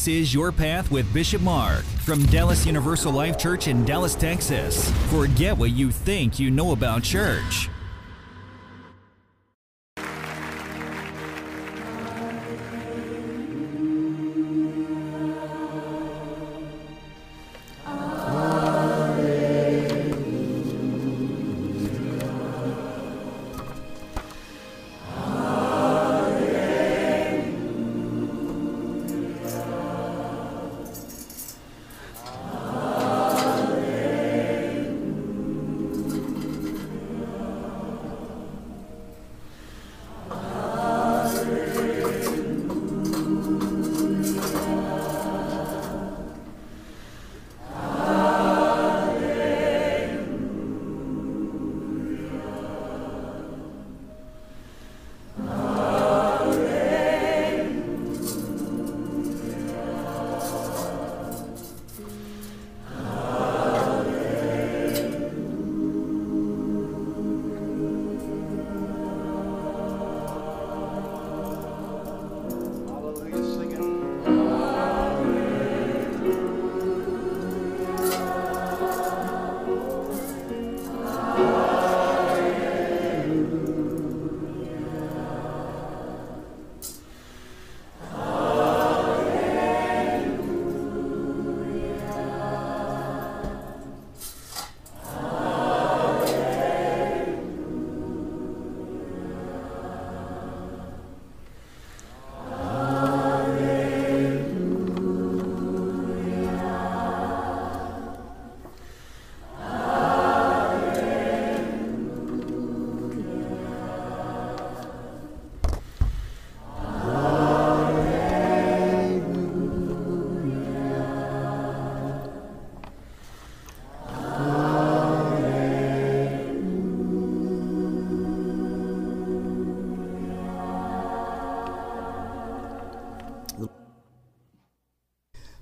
This is Your Path with Bishop Mark from Dallas Universal Life Church in Dallas, Texas. Forget what you think you know about church.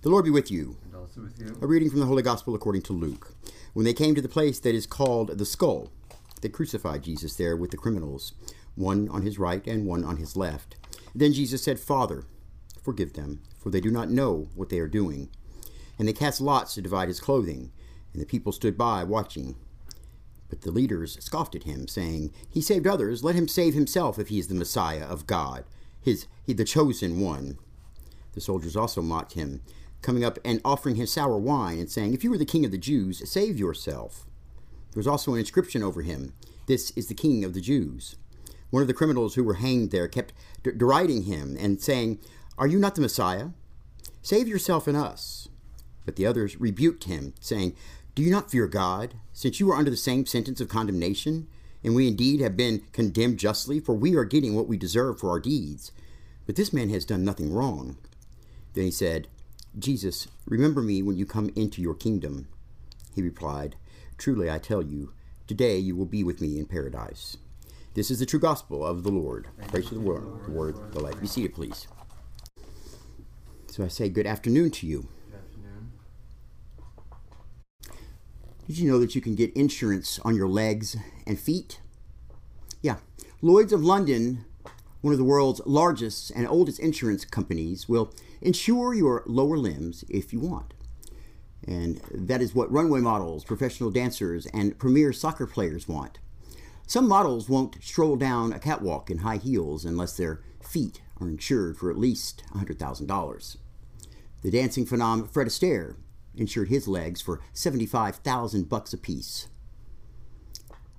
The Lord be with you. And also with you. A reading from the Holy Gospel according to Luke. When they came to the place that is called the skull, they crucified Jesus there with the criminals, one on his right and one on his left. Then Jesus said, Father, forgive them, for they do not know what they are doing. And they cast lots to divide his clothing, and the people stood by watching. But the leaders scoffed at him, saying, He saved others, let him save himself if he is the Messiah of God, his he the chosen one. The soldiers also mocked him, coming up and offering him sour wine, and saying, If you were the king of the Jews, save yourself. There was also an inscription over him, This is the king of the Jews. One of the criminals who were hanged there kept deriding him and saying, Are you not the Messiah? Save yourself and us. But the others rebuked him, saying, Do you not fear God, since you are under the same sentence of condemnation? And we indeed have been condemned justly, for we are getting what we deserve for our deeds. But this man has done nothing wrong. Then he said, Jesus, remember me when you come into your kingdom. He replied, Truly I tell you, today you will be with me in paradise. This is the true gospel of the Lord. Praise to the word, the word, the light. Be seated, please. So I say good afternoon to you. Good afternoon. Did you know that you can get insurance on your legs and feet? Yeah. Lloyd's of London, one of the world's largest and oldest insurance companies, will insure your lower limbs if you want. And that is what runway models, professional dancers, and premier soccer players want. Some models won't stroll down a catwalk in high heels unless their feet are insured for at least $100,000. The dancing phenom Fred Astaire insured his legs for 75,000 bucks apiece.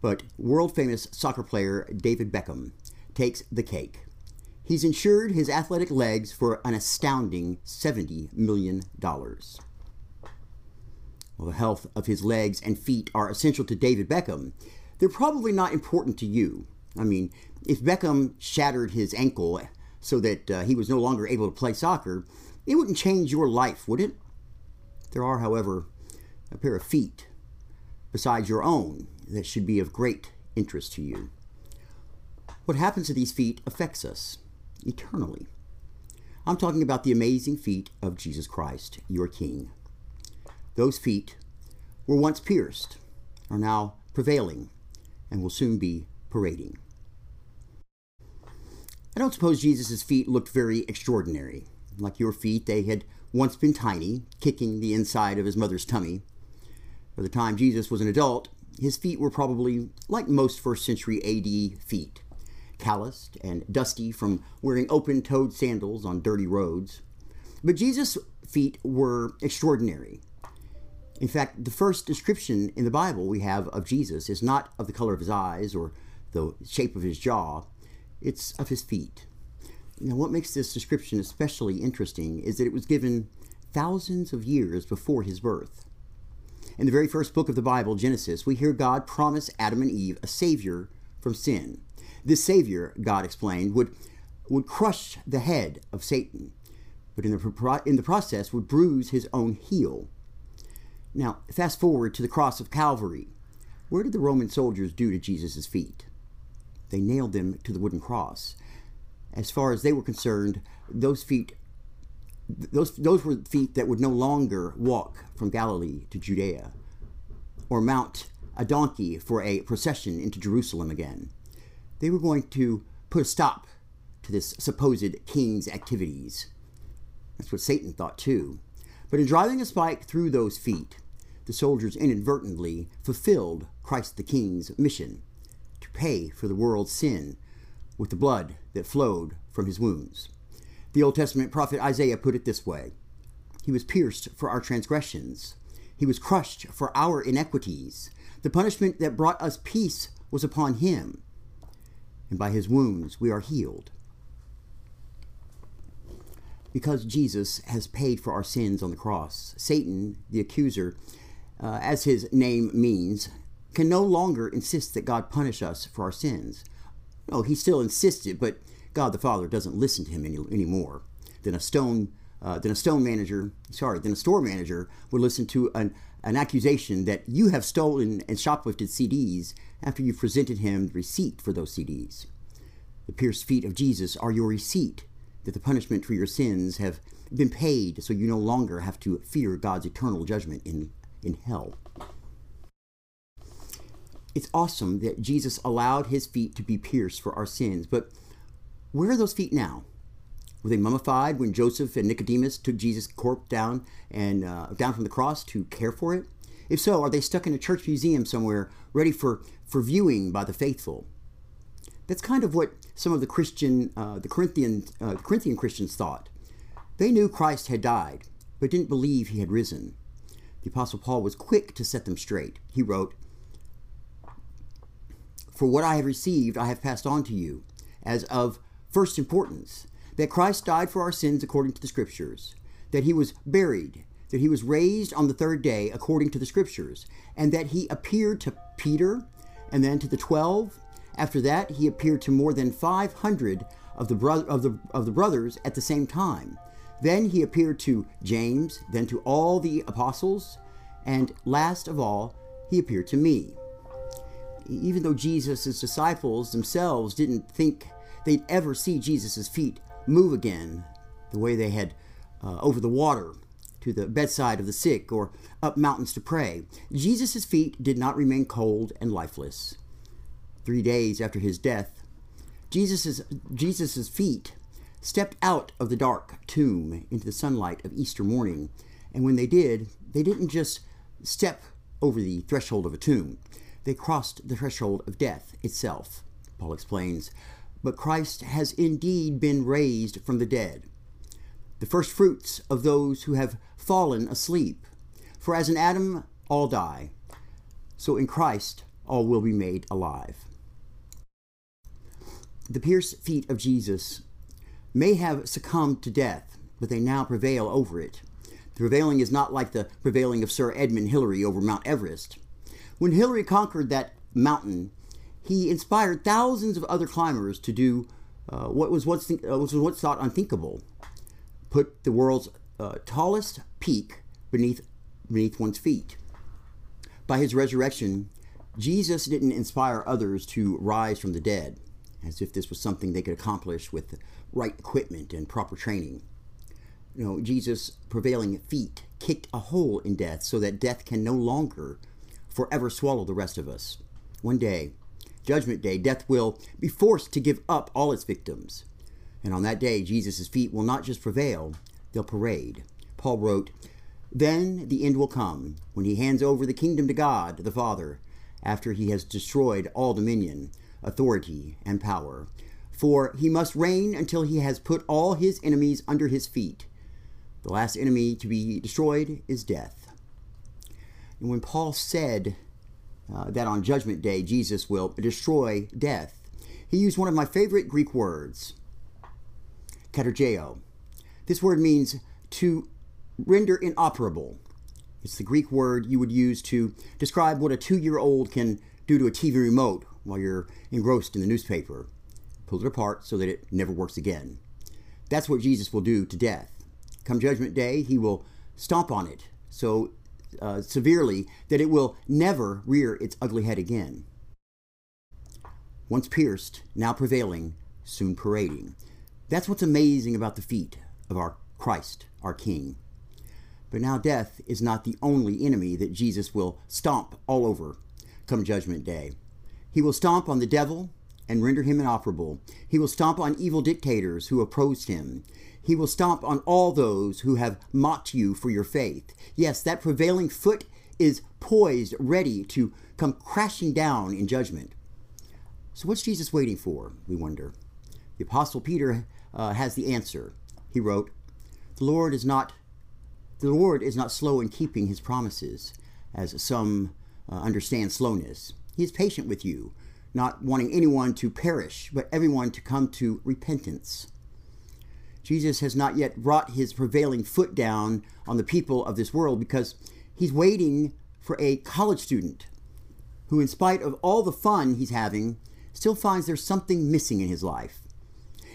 But world famous soccer player David Beckham takes the cake. He's insured his athletic legs for an astounding $70 million. The health of his legs and feet are essential to David Beckham. They're probably not important to you. I mean, if Beckham shattered his ankle so that uh, he was no longer able to play soccer, it wouldn't change your life, would it? There are, however, a pair of feet besides your own that should be of great interest to you. What happens to these feet affects us eternally. I'm talking about the amazing feet of Jesus Christ, your King. Those feet were once pierced, are now prevailing, and will soon be parading. I don't suppose Jesus' feet looked very extraordinary. Like your feet, they had once been tiny, kicking the inside of his mother's tummy. By the time Jesus was an adult, his feet were probably like most first century AD feet, calloused and dusty from wearing open toed sandals on dirty roads. But Jesus' feet were extraordinary. In fact, the first description in the Bible we have of Jesus is not of the color of his eyes or the shape of his jaw, it's of his feet. Now, what makes this description especially interesting is that it was given thousands of years before his birth. In the very first book of the Bible, Genesis, we hear God promise Adam and Eve a Savior from sin. This Savior, God explained, would, would crush the head of Satan, but in the, in the process would bruise his own heel. Now, fast forward to the cross of Calvary. Where did the Roman soldiers do to Jesus' feet? They nailed them to the wooden cross. As far as they were concerned, those feet those, those were feet that would no longer walk from Galilee to Judea or mount a donkey for a procession into Jerusalem again. They were going to put a stop to this supposed king's activities. That's what Satan thought too. But in driving a spike through those feet, the soldiers inadvertently fulfilled Christ the King's mission to pay for the world's sin with the blood that flowed from his wounds. The Old Testament prophet Isaiah put it this way He was pierced for our transgressions, he was crushed for our iniquities. The punishment that brought us peace was upon him, and by his wounds we are healed. Because Jesus has paid for our sins on the cross, Satan, the accuser, uh, as his name means, can no longer insist that God punish us for our sins. No, he still insisted, but God the Father doesn't listen to him any, anymore. Then a stone, uh, then a manager, sorry, a store manager would listen to an, an accusation that you have stolen and shoplifted CDs after you've presented him the receipt for those CDs. The pierced feet of Jesus are your receipt that the punishment for your sins have been paid so you no longer have to fear God's eternal judgment in, in hell. It's awesome that Jesus allowed his feet to be pierced for our sins, but where are those feet now? Were they mummified when Joseph and Nicodemus took Jesus' corpse down and uh, down from the cross to care for it? If so, are they stuck in a church museum somewhere, ready for, for viewing by the faithful? That's kind of what some of the Christian, uh, the Corinthian, uh, Corinthian Christians thought. They knew Christ had died, but didn't believe he had risen. The Apostle Paul was quick to set them straight. He wrote, "For what I have received, I have passed on to you, as of first importance that Christ died for our sins according to the Scriptures, that he was buried, that he was raised on the third day according to the Scriptures, and that he appeared to Peter and then to the twelve. After that, he appeared to more than 500 of the, bro- of, the, of the brothers at the same time. Then he appeared to James, then to all the apostles, and last of all, he appeared to me. Even though Jesus' disciples themselves didn't think they'd ever see Jesus' feet move again the way they had uh, over the water to the bedside of the sick or up mountains to pray. Jesus' feet did not remain cold and lifeless. Three days after his death, Jesus' Jesus's feet stepped out of the dark tomb into the sunlight of Easter morning. And when they did, they didn't just step over the threshold of a tomb, they crossed the threshold of death itself. Paul explains but Christ has indeed been raised from the dead, the first fruits of those who have fallen asleep. For as in Adam all die, so in Christ all will be made alive. The pierced feet of Jesus may have succumbed to death, but they now prevail over it. The prevailing is not like the prevailing of Sir Edmund Hillary over Mount Everest. When Hillary conquered that mountain, he inspired thousands of other climbers to do uh, what was once, uh, thought unthinkable put the world's uh, tallest peak beneath, beneath one's feet. By his resurrection, Jesus didn't inspire others to rise from the dead, as if this was something they could accomplish with right equipment and proper training. You know, Jesus' prevailing feet kicked a hole in death so that death can no longer forever swallow the rest of us. One day, Judgment Day, death will be forced to give up all its victims. And on that day, Jesus' feet will not just prevail, they'll parade. Paul wrote, Then the end will come, when he hands over the kingdom to God, the Father, after he has destroyed all dominion, authority, and power. For he must reign until he has put all his enemies under his feet. The last enemy to be destroyed is death. And when Paul said uh, that on Judgment Day Jesus will destroy death, he used one of my favorite Greek words, katargeo. This word means to render inoperable. It's the Greek word you would use to describe what a two year old can do to a TV remote while you're engrossed in the newspaper. Pull it apart so that it never works again. That's what Jesus will do to death. Come Judgment Day, he will stomp on it so uh, severely that it will never rear its ugly head again. Once pierced, now prevailing, soon parading. That's what's amazing about the feet of our Christ, our King. But now death is not the only enemy that Jesus will stomp all over come Judgment Day. He will stomp on the devil and render him inoperable. He will stomp on evil dictators who opposed him. He will stomp on all those who have mocked you for your faith. Yes, that prevailing foot is poised, ready to come crashing down in judgment. So, what's Jesus waiting for? We wonder. The Apostle Peter uh, has the answer. He wrote, "The Lord is not, the Lord is not slow in keeping His promises, as some uh, understand slowness. He is patient with you, not wanting anyone to perish, but everyone to come to repentance." Jesus has not yet brought his prevailing foot down on the people of this world because he's waiting for a college student who, in spite of all the fun he's having, still finds there's something missing in his life.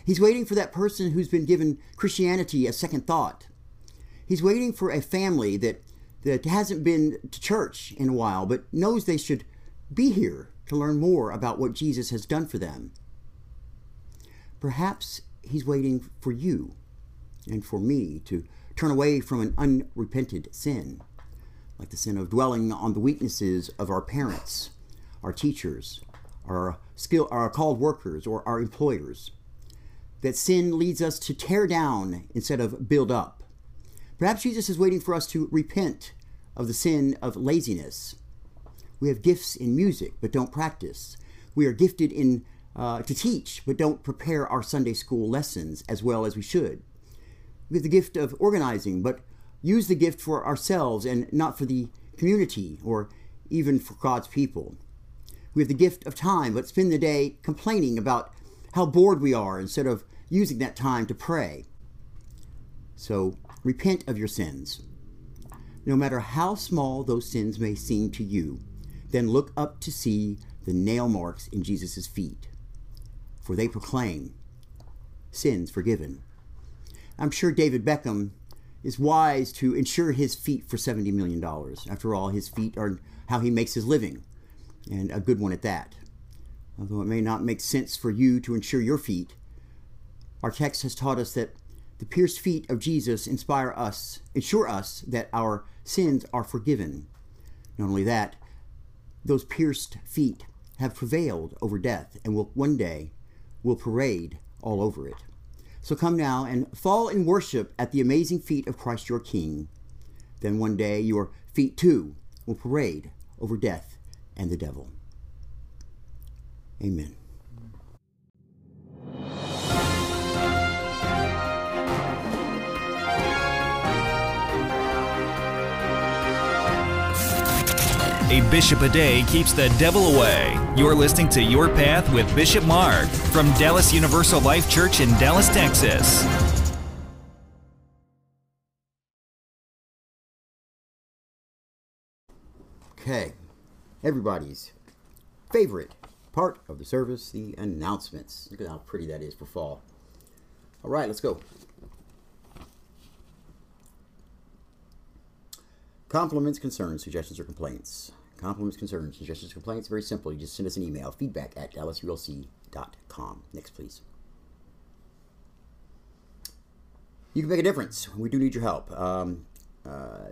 He's waiting for that person who's been given Christianity a second thought. He's waiting for a family that, that hasn't been to church in a while but knows they should be here to learn more about what Jesus has done for them. Perhaps he's waiting for you and for me to turn away from an unrepented sin, like the sin of dwelling on the weaknesses of our parents, our teachers, our skill our called workers or our employers. That sin leads us to tear down instead of build up. Perhaps Jesus is waiting for us to repent of the sin of laziness. We have gifts in music but don't practice. We are gifted in uh, to teach, but don't prepare our Sunday school lessons as well as we should. We have the gift of organizing, but use the gift for ourselves and not for the community or even for God's people. We have the gift of time, but spend the day complaining about how bored we are instead of using that time to pray. So repent of your sins. No matter how small those sins may seem to you, then look up to see the nail marks in Jesus' feet for they proclaim sins forgiven. I'm sure David Beckham is wise to insure his feet for $70 million. After all, his feet are how he makes his living, and a good one at that. Although it may not make sense for you to insure your feet, our text has taught us that the pierced feet of Jesus inspire us, ensure us that our sins are forgiven. Not only that, those pierced feet have prevailed over death and will one day will parade all over it. So come now and fall in worship at the amazing feet of Christ your King. Then one day your feet too will parade over death and the devil. Amen. A bishop a day keeps the devil away. You're listening to Your Path with Bishop Mark from Dallas Universal Life Church in Dallas, Texas. Okay, everybody's favorite part of the service the announcements. Look at how pretty that is for fall. All right, let's go. Compliments, concerns, suggestions, or complaints. Compliments, concerns, suggestions, complaints. Very simple. You just send us an email feedback at dallasulc.com. Next, please. You can make a difference. We do need your help. Um, uh,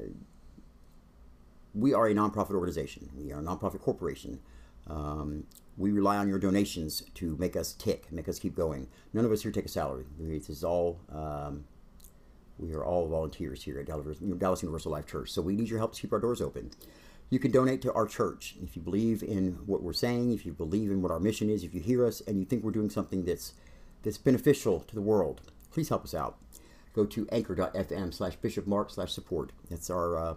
we are a nonprofit organization. We are a nonprofit corporation. Um, we rely on your donations to make us tick, make us keep going. None of us here take a salary. This is all um, We are all volunteers here at Dallas Universal Life Church, so we need your help to keep our doors open. You can donate to our church if you believe in what we're saying, if you believe in what our mission is, if you hear us and you think we're doing something that's that's beneficial to the world. Please help us out. Go to anchor.fm slash bishop mark slash support. That's our uh,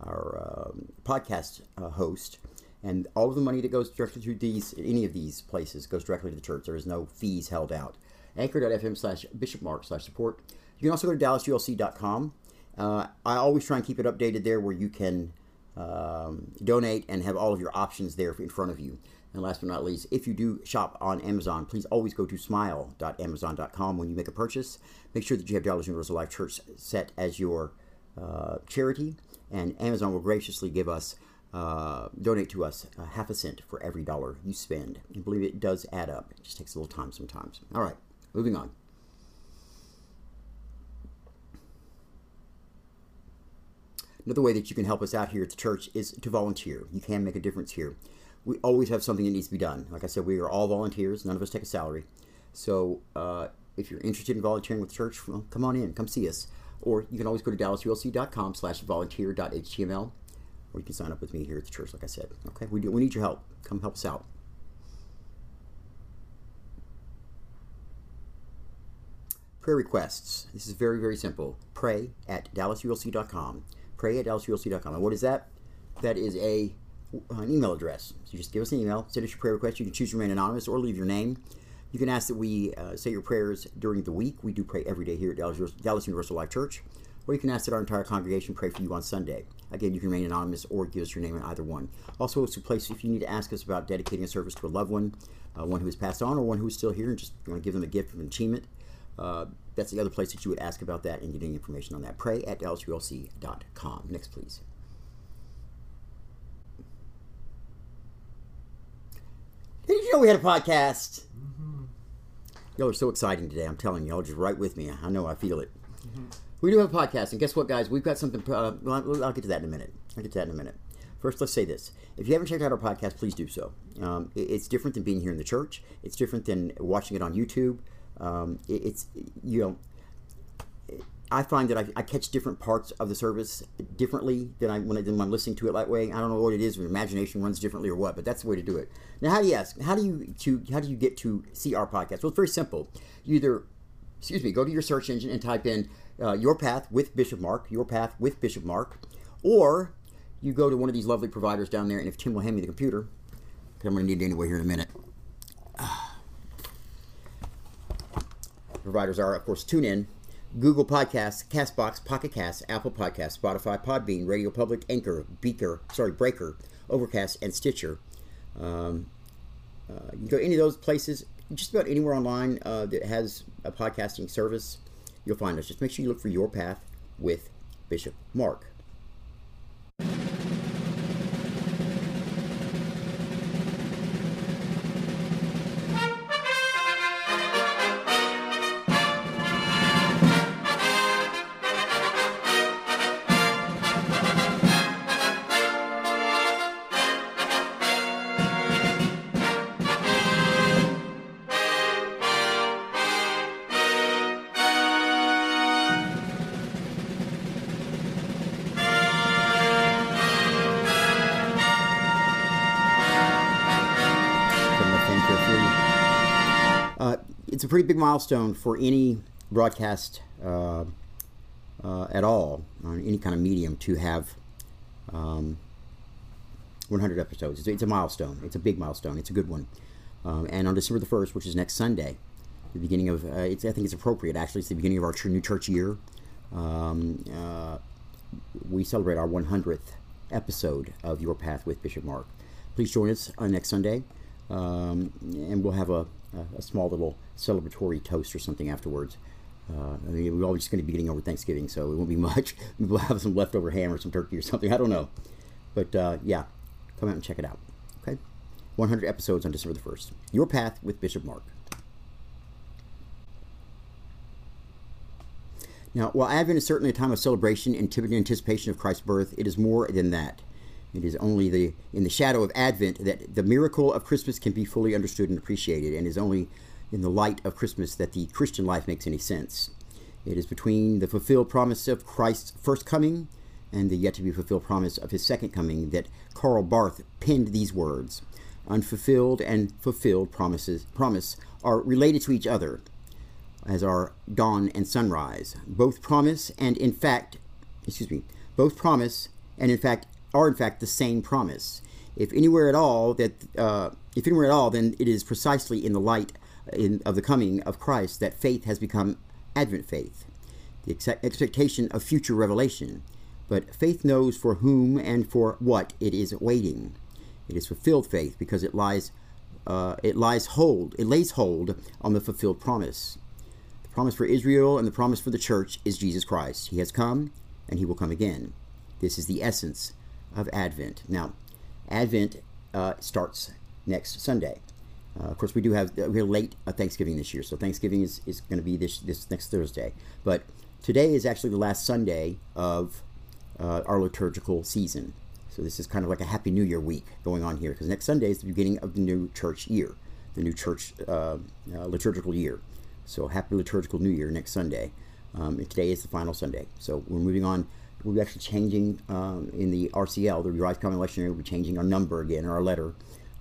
our uh, podcast uh, host and all of the money that goes directly to these any of these places goes directly to the church. There is no fees held out. Anchor.fm slash bishopmark slash support. You can also go to dallasulc.com. Uh, I always try and keep it updated there where you can um, donate and have all of your options there in front of you. And last but not least, if you do shop on Amazon, please always go to smile.amazon.com when you make a purchase. Make sure that you have Dallas Universal Life Church set as your uh, charity, and Amazon will graciously give us uh, donate to us a half a cent for every dollar you spend. And believe it does add up. It just takes a little time sometimes. All right, moving on. Another way that you can help us out here at the church is to volunteer. You can make a difference here. We always have something that needs to be done. Like I said, we are all volunteers. None of us take a salary. So uh, if you're interested in volunteering with the church, well, come on in, come see us. Or you can always go to dallasulc.com slash volunteer.html or you can sign up with me here at the church, like I said. Okay, we do. We need your help. Come help us out. Prayer requests. This is very, very simple. Pray at dallasulc.com. Pray at dallasulc.com. And what is that? That is a an email address. So you just give us an email, send us your prayer request. You can choose to remain anonymous or leave your name. You can ask that we uh, say your prayers during the week. We do pray every day here at Dallas, Dallas Universal Life Church. Or you can ask that our entire congregation pray for you on Sunday. Again, you can remain anonymous or give us your name in either one. Also, it's a place if you need to ask us about dedicating a service to a loved one, uh, one who has passed on or one who is still here and just want to give them a gift of achievement. Uh, that's the other place that you would ask about that and get any information on that. Pray at dallasulc.com. Next, please. Did you know we had a podcast? Mm-hmm. Y'all are so exciting today. I'm telling you, y'all just right with me. I know I feel it. Mm-hmm. We do have a podcast, and guess what, guys? We've got something. Uh, well, I'll get to that in a minute. I'll get to that in a minute. First, let's say this. If you haven't checked out our podcast, please do so. Um, it, it's different than being here in the church. It's different than watching it on YouTube. Um, it, it's, you know, I find that I, I, catch different parts of the service differently than I when, I, when I'm listening to it that way. I don't know what it is. Your imagination runs differently or what, but that's the way to do it. Now, how do you ask? How do you to how do you get to see our podcast? Well, it's very simple. You either, excuse me, go to your search engine and type in uh, Your Path with Bishop Mark, Your Path with Bishop Mark, or you go to one of these lovely providers down there, and if Tim will hand me the computer, because I'm going to need it anyway here in a minute. Providers are, of course, TuneIn, Google Podcasts, Castbox, Pocket Casts, Apple Podcasts, Spotify, Podbean, Radio Public, Anchor, Beaker, sorry, Breaker, Overcast, and Stitcher. Um, uh, you can go any of those places, just about anywhere online uh, that has a podcasting service you'll find us. Just make sure you look for Your Path with Bishop Mark. A pretty big milestone for any broadcast uh, uh, at all on any kind of medium to have um, 100 episodes. It's, it's, a milestone. It's a big milestone. It's a good one. Um, and on December the 1st, which is next Sunday, the beginning of, uh, I think it's appropriate actually, it's the beginning of our new church year. Um, uh, we celebrate our 100th episode of Your Path with Bishop Mark. Please join us on next Sunday, um, and we'll have a, a small little celebratory toast or something afterwards. Uh, I mean, we're always just going to be getting over Thanksgiving, so it won't be much. We'll have some leftover ham or some turkey or something. I don't know. But uh, yeah, come out and check it out. Okay? 100 episodes on December the 1st. Your Path with Bishop Mark. Now, while Advent is certainly a time of celebration and typical anticipation of Christ's birth, it is more than that. It is only the in the shadow of Advent that the miracle of Christmas can be fully understood and appreciated, and is only in the light of Christmas that the Christian life makes any sense. It is between the fulfilled promise of Christ's first coming and the yet to be fulfilled promise of his second coming that Karl Barth penned these words. Unfulfilled and fulfilled promises promise are related to each other as are dawn and sunrise. Both promise and in fact, excuse me, both promise and in fact are in fact the same promise. If anywhere at all that uh, if anywhere at all, then it is precisely in the light in, of the coming of Christ that faith has become Advent faith, the ex- expectation of future revelation. But faith knows for whom and for what it is waiting. It is fulfilled faith because it lies uh, it lies hold it lays hold on the fulfilled promise. The promise for Israel and the promise for the church is Jesus Christ. He has come and he will come again. This is the essence of Advent. Now, Advent uh, starts next Sunday. Uh, of course, we do have we're late uh, Thanksgiving this year, so Thanksgiving is, is going to be this this next Thursday. But today is actually the last Sunday of uh, our liturgical season. So this is kind of like a Happy New Year week going on here, because next Sunday is the beginning of the new church year, the new church uh, uh, liturgical year. So happy liturgical New Year next Sunday. Um, and today is the final Sunday. So we're moving on. We'll be actually changing um, in the RCL, the Revised Common Lectionary. We'll be changing our number again, or our letter.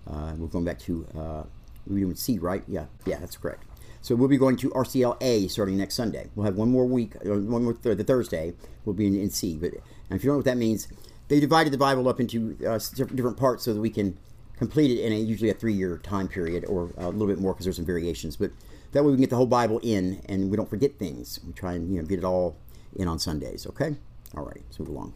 Uh, we're going back to uh, we're doing C, right? Yeah, yeah, that's correct. So we'll be going to RCLA starting next Sunday. We'll have one more week, uh, one more th- the Thursday. We'll be in, in C. But and if you don't know what that means, they divided the Bible up into uh, different parts so that we can complete it in a usually a three-year time period or a little bit more because there's some variations. But that way we can get the whole Bible in and we don't forget things. We try and you know get it all in on Sundays. Okay. All right. Let's move along.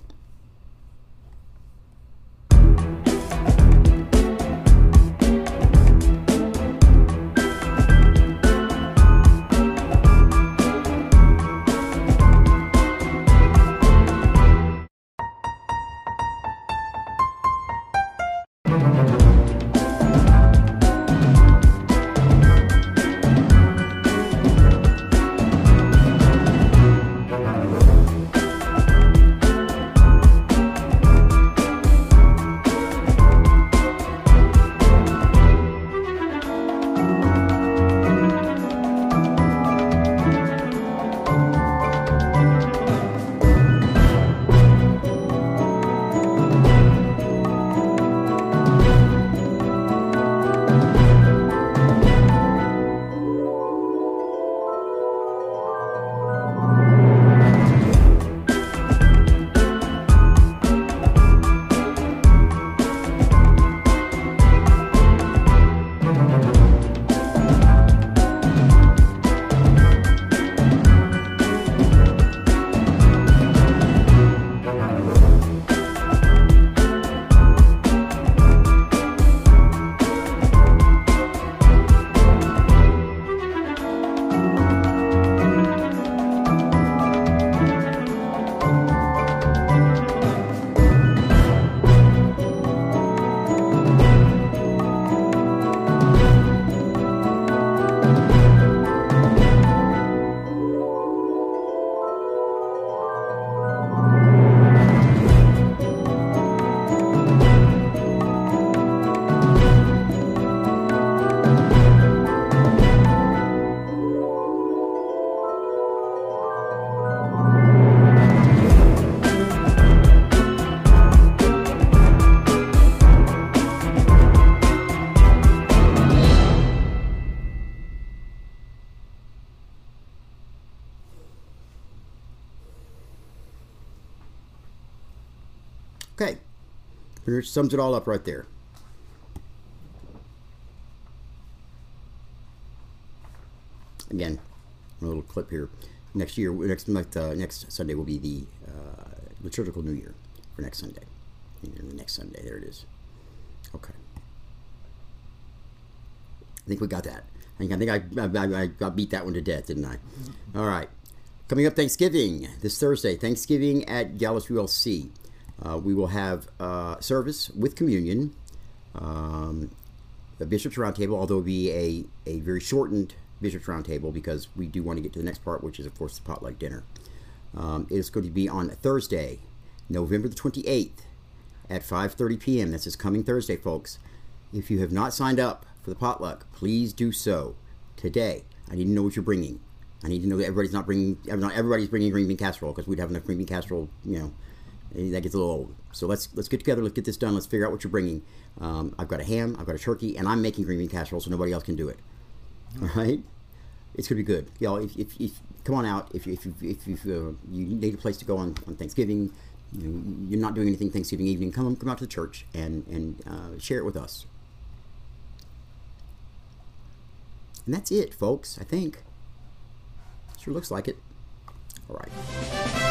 Sums it all up right there. Again, a little clip here. Next year, next month, uh, next Sunday will be the uh, liturgical New Year for next Sunday. The next Sunday, there it is. Okay. I think we got that. I think I, think I, I, I got beat that one to death, didn't I? All right. Coming up Thanksgiving this Thursday, Thanksgiving at Dallas ULC. Uh, we will have uh, service with communion, um, the Bishop's Roundtable, although it'll be a, a very shortened Bishop's Roundtable because we do want to get to the next part, which is, of course, the potluck dinner. Um, it's going to be on Thursday, November the 28th at 5.30 p.m. That's this coming Thursday, folks. If you have not signed up for the potluck, please do so today. I need to know what you're bringing. I need to know that everybody's not bringing, not everybody's bringing green bean casserole because we'd have enough green bean casserole, you know, that gets a little old. So let's let's get together. Let's get this done. Let's figure out what you're bringing. Um, I've got a ham. I've got a turkey, and I'm making green bean casserole, so nobody else can do it. All right, it's gonna be good, y'all. If, if, if come on out, if you, if you, if you, uh, you need a place to go on, on Thanksgiving, you know, you're not doing anything Thanksgiving evening. Come come out to the church and and uh, share it with us. And that's it, folks. I think. Sure looks like it. All right.